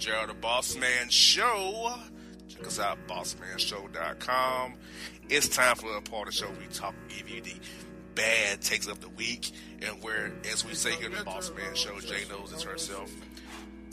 J.R. the Bossman Show. Check us out, bossmanshow.com. It's time for a part of the show we talk, give you the bad takes of the week, and where, as we say here in the Bossman Show, Jae knows it herself.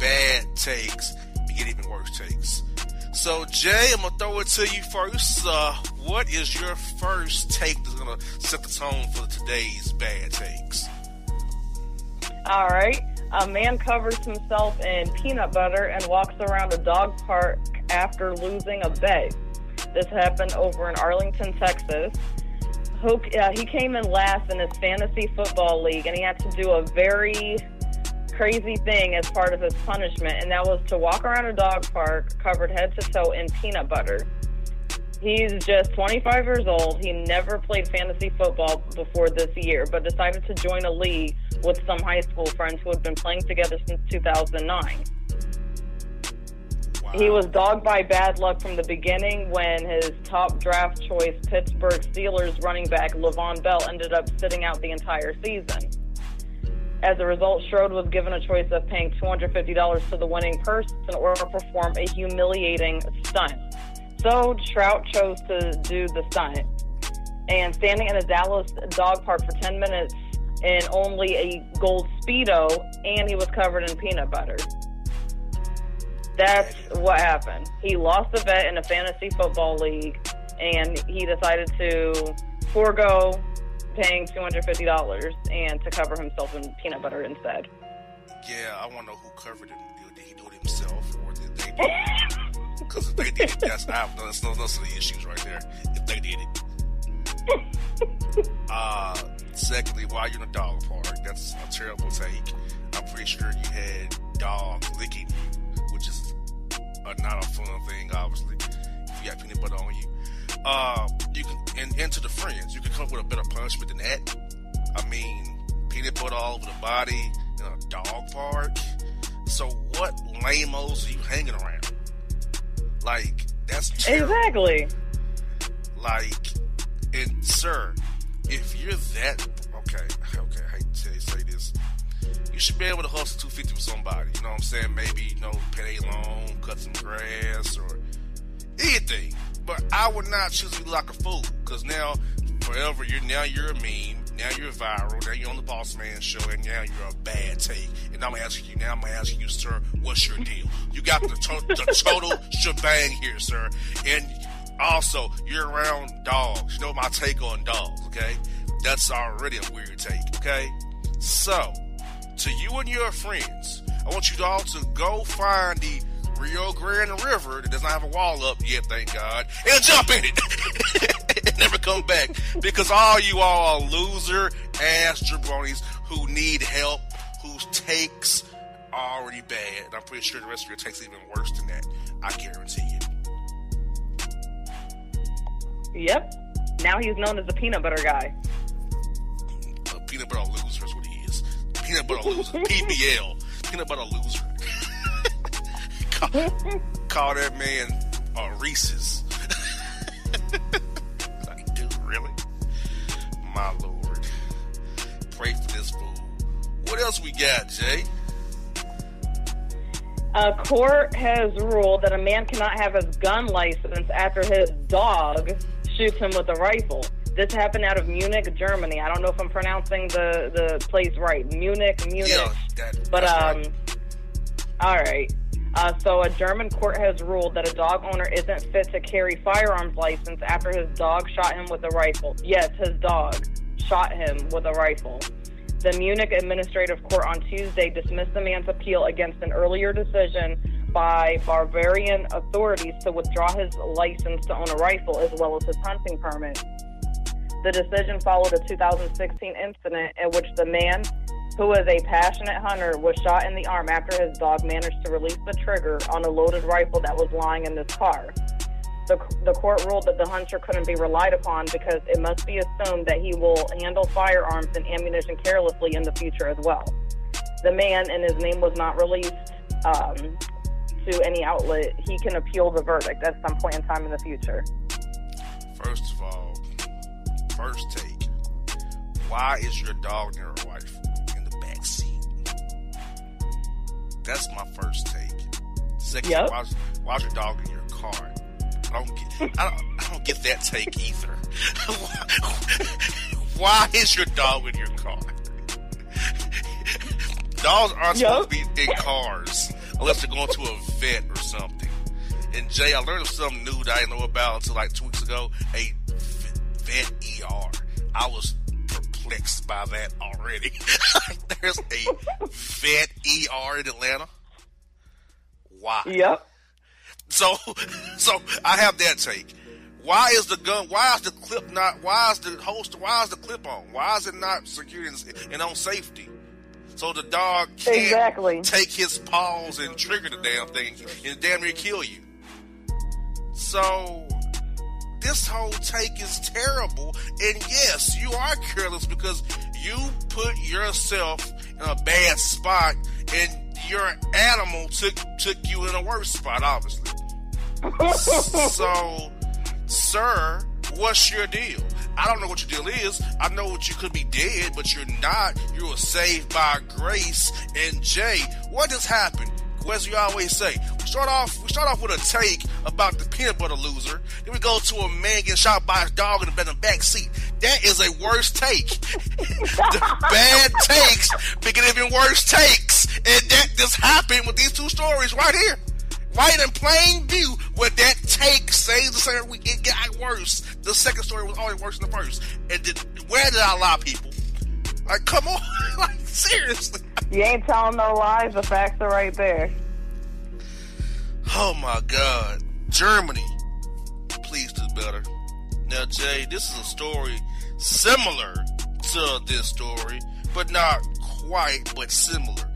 Bad takes, get even worse takes. So, Jae, I'm gonna throw it to you first. Uh, what is your first take that's gonna set the tone for today's bad takes? All right. A man covers himself in peanut butter and walks around a dog park after losing a bet. This happened over in Arlington, Texas. Hook, uh, he came in last in his fantasy football league, and he had to do a very crazy thing as part of his punishment, and that was to walk around a dog park covered head to toe in peanut butter. He's just 25 years old. He never played fantasy football before this year, but decided to join a league with some high school friends who had been playing together since 2009. He was dogged by bad luck from the beginning when his top draft choice, Pittsburgh Steelers running back Le'Veon Bell, ended up sitting out the entire season. As a result, Strode was given a choice of paying $250 to the winning person or perform a humiliating stunt. So Trout chose to do the stunt. And standing in a Dallas dog park for 10 minutes in only a gold Speedo, and he was covered in peanut butter. That's what happened. He lost a bet in a fantasy football league, and he decided to forego paying two hundred fifty dollars and to cover himself in peanut butter instead. Yeah, I want to know who covered it. Did he do it himself, or did they? do it? Because if they did it, that's I have no, that's no, those are the issues right there. If they did it. uh, secondly, while you're in a dog park, that's a terrible take. I'm pretty sure you had dogs licking you, which is a, not a fun thing, obviously. If you got peanut butter on you, uh, you can and, and to the friends, you can come up with a better punishment than that. I mean, peanut butter all over the body in a dog park. So what lamos are you hanging around? Like that's terrible. Exactly. Like, and sir, if you're that okay, okay, I hate to say this, you should be able to hustle two fifty with somebody. You know what I'm saying? Maybe you know, pay a loan, cut some grass, or anything. But I would not choose you like a fool because now, forever, you're now you're a meme. Now you're viral. Now you're on the Bossman show, and now you're a bad take. And I'm asking you now. I'm asking you, sir, what's your deal? You got the, to- the total shebang here, sir. And also, you're around dogs. You know my take on dogs, okay? That's already a weird take, okay? So, to you and your friends, I want you all to go find the Rio Grande River that does not have a wall up yet, thank God, and jump in it and never come back because all you all are loser ass jabronis who need help, whose takes are already bad. And I'm pretty sure the rest of your takes are even worse than that. I guarantee you. Yep. Now he's known as the peanut butter guy. A peanut butter loser is what he is. Peanut butter loser. PBL. Peanut butter loser. Call, call that man uh, Reese's. like, dude, really? My lord. Pray for this fool. What else we got, Jae? A court has ruled that a man cannot have his gun license after his dog shoots him with a rifle. This happened out of Munich, Germany. I don't know if I'm pronouncing the, the place right. Munich, Munich. Yeah, that, But um, right. all right. Uh, so a German court has ruled that a dog owner isn't fit to carry firearms license after his dog shot him with a rifle. Yes, his dog shot him with a rifle. The Munich Administrative Court on Tuesday dismissed the man's appeal against an earlier decision by Bavarian authorities to withdraw his license to own a rifle as well as his hunting permit. The decision followed a 2016 incident in which the man, who is a passionate hunter, was shot in the arm after his dog managed to release the trigger on a loaded rifle that was lying in this car. The, the court ruled that the hunter couldn't be relied upon because it must be assumed that he will handle firearms and ammunition carelessly in the future as well. The man, and his name was not released um, to any outlet, he can appeal the verdict at some point in time in the future. First of all, first take. Why is your dog near a rifle That's my first take. Second, Yep. why's, why's your dog in your car? I don't get. I don't, I don't get that take either. Why is your dog in your car? Dogs aren't Yep. supposed to be in cars unless they're going to a vet or something. And Jae, I learned something new that I didn't know about until like two weeks ago. A vet ER. I was by that already. There's a vet ER in Atlanta. Why? Yep. So, so I have that take. Why is the gun? Why is the clip not? Why is the holster? Why is the clip on? Why is it not secured and, and on safety? So the dog can't Exactly. take his paws and trigger the damn thing and damn near kill you. So this whole take is terrible. And yes, you are careless because you put yourself in a bad spot and your animal took took you in a worse spot, obviously. so, sir, what's your deal? I don't know what your deal is. I know what you could be dead, but you're not. You were saved by grace. And Jae, what has happened? As you always say, we start off we start off with a take about the peanut butter loser. Then we go to a man getting shot by his dog in the, back seat. That is a worse take. the bad takes begin even worse takes, and that just happened with these two stories right here. right in plain view where that take saves the second week. It got worse. The second story was always worse than the first. And did, where did I lie, people? Like, come on, like seriously. You ain't telling no lies. The facts are right there. Oh my God, Germany, please do better. Now, Jae, this is a story similar to this story, but not quite, but similar.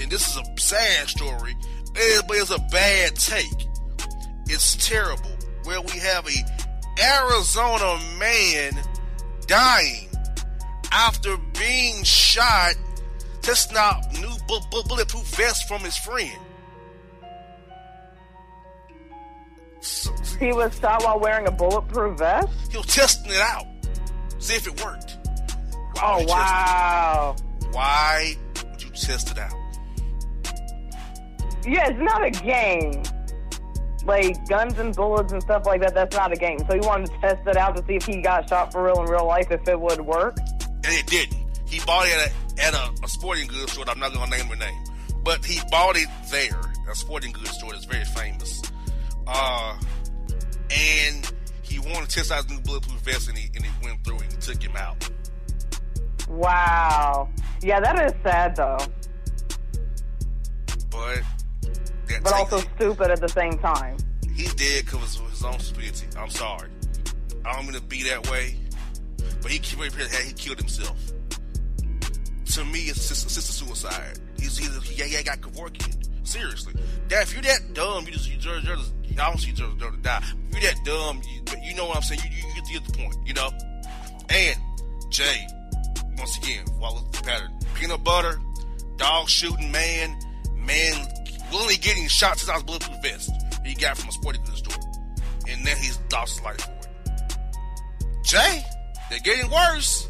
And this is a sad story, but it's a bad take. It's terrible. Where we have a Arizona man dying after being shot, to out new bu- bu- bulletproof vest from his friend. So- He was shot while wearing a bulletproof vest. he was testing it out, see if it worked. Why Oh would you test wow! Why would you test it out? Yeah, it's not a game. Like guns and bullets and stuff like that. That's not a game. So he wanted to test it out to see if he got shot for real in real life, if it would work. And it didn't. He bought it at a, at a, a sporting goods store. that I'm not going to name the name, but he bought it there, a sporting goods store that's very famous. Uh, and he wanted to test out his new bulletproof vest, and he and it went through, and he took him out. Wow. Yeah, that is sad though, But that but also stupid at the same time. he did because of his own stupidity. I'm sorry. I don't mean to be that way, but he he killed himself. To me, it's just, just a suicide. He's either yeah, yeah, got Kevorkian. Seriously, that if you're that dumb, you just you deserve, you deserve I don't see deserve to die. If you're that dumb, you, you know what I'm saying. You, you, you get the point, you know. And Jae, once again, follow the pattern. Peanut butter, dog shooting man, man willingly getting shot since I was bulletproof vest he got from a sporting goods store. And then he's lost his life for it. Jae, they're getting worse.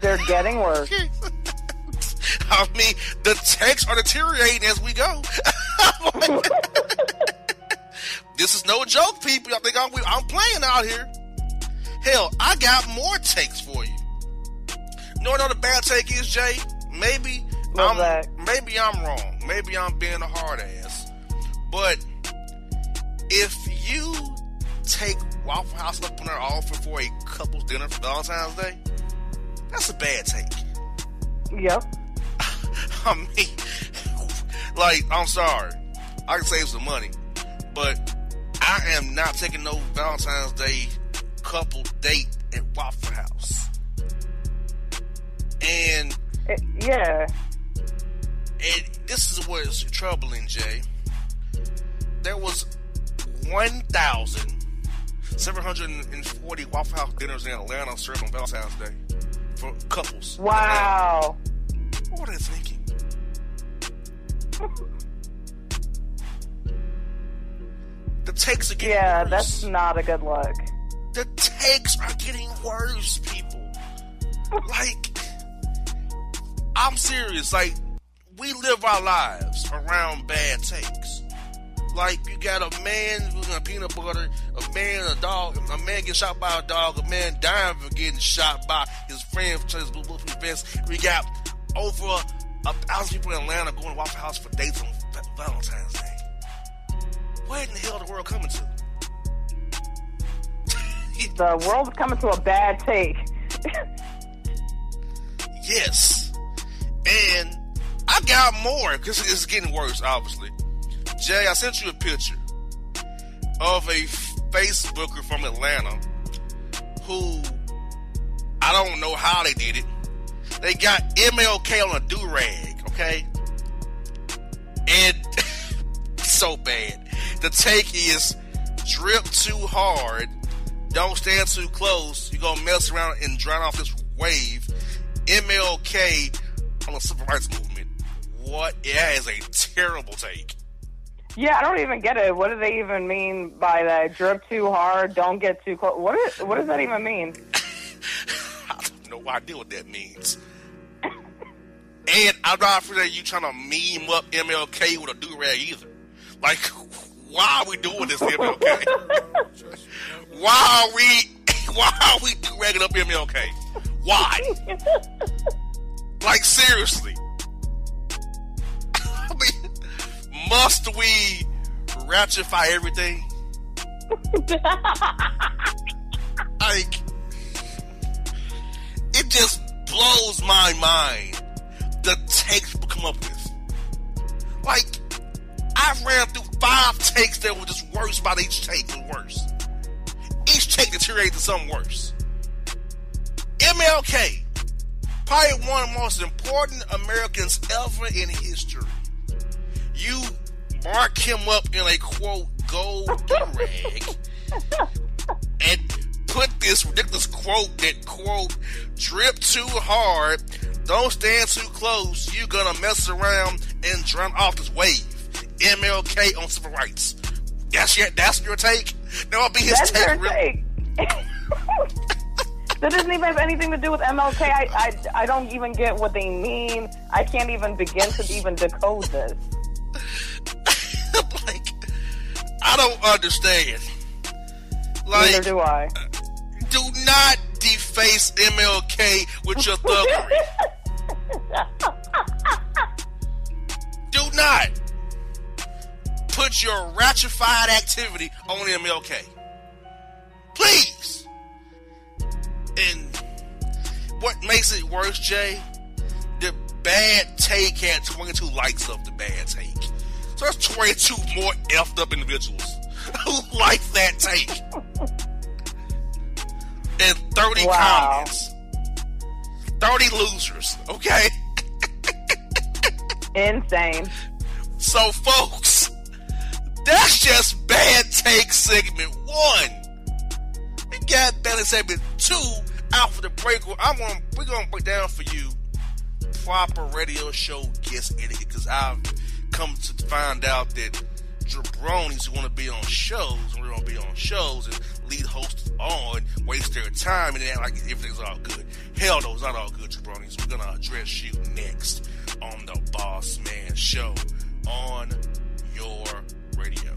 They're getting worse. I mean, the texts are deteriorating as we go. this is no joke, people. I think I'm, I'm playing out here. Hell, I got more takes for you. You know what another bad take is, Jae? Maybe What's I'm that? maybe I'm wrong. Maybe I'm being a hard ass. But if you take Waffle House up on their offer for a couple's dinner for Valentine's Day, that's a bad take. Yep. I mean, like, I'm sorry. I can save some money, but I am not taking no Valentine's Day couple date at Waffle House. And It- yeah. and this is what is troubling, Jae. There was 1,740 Waffle House dinners in Atlanta served on Valentine's Day for couples. Wow. What are they thinking? the takes are getting Yeah, worse. that's not a good look. the takes are getting worse, people. like, I'm serious. Like, we live our lives around bad takes. Like, you got a man who's a peanut butter, a man, a dog, a man getting shot by a dog, a man dying for getting shot by his friend for his bulletproof vest. We got over a thousand people in Atlanta going to Waffle House for dates on Valentine's Day. Where in the hell the world coming to? The world's coming to a bad take. Yes. And I got more because it's getting worse, obviously. Jae, I sent you a picture of a Facebooker from Atlanta who I don't know how they did it. They got MLK on a do rag, okay? And so bad. The take is drip too hard, don't stand too close. You're gonna mess around and drown off this wave. MLK on the civil rights movement. What? That is a terrible take. Yeah, I don't even get it. What do they even mean by that? Drip too hard, don't get too close. What, is, what does that even mean? I have no idea what that means. and I'm not afraid that you trying to meme up MLK with a do rag either. Like, why are we doing this, MLK? why are we? Why are we do ragging up MLK? Why? like seriously. Must we ratify everything. like, it just blows my mind the takes people come up with. Like, I ran through five takes that were just worse about each take was worse. Each take deteriorated to something worse. MLK, probably one of the most important Americans ever in history. You mark him up in a quote gold rag and put this ridiculous quote that quote drip too hard, don't stand too close, you're gonna mess around and drown off this wave. MLK on civil rights. That's your that's your take? That would be his That's take. your really. take. that doesn't even have anything to do with MLK. I, I, I don't even get what they mean. I can't even begin to even decode this. like, I don't understand. Like, Neither do I. do not deface MLK with your thuggery. do not put your ratified activity on MLK. Please. And what makes it worse, Jae? The bad take had 22 likes of the bad take. So that's 22 more effed up individuals who like that take. And 30 Wow. comments. 30 losers, okay? Insane. So, folks, that's just bad take segment one. We got better segment two out for the break. I'm gonna we're gonna break down for you proper radio show guest etiquette because I've come to find out that jabronis who want to be on shows, who want to be on shows and lead hosts on, waste their time and act like everything's all good. Hell no, it's not all good, jabronis. We're gonna address you next on the Bossman Show on your radio.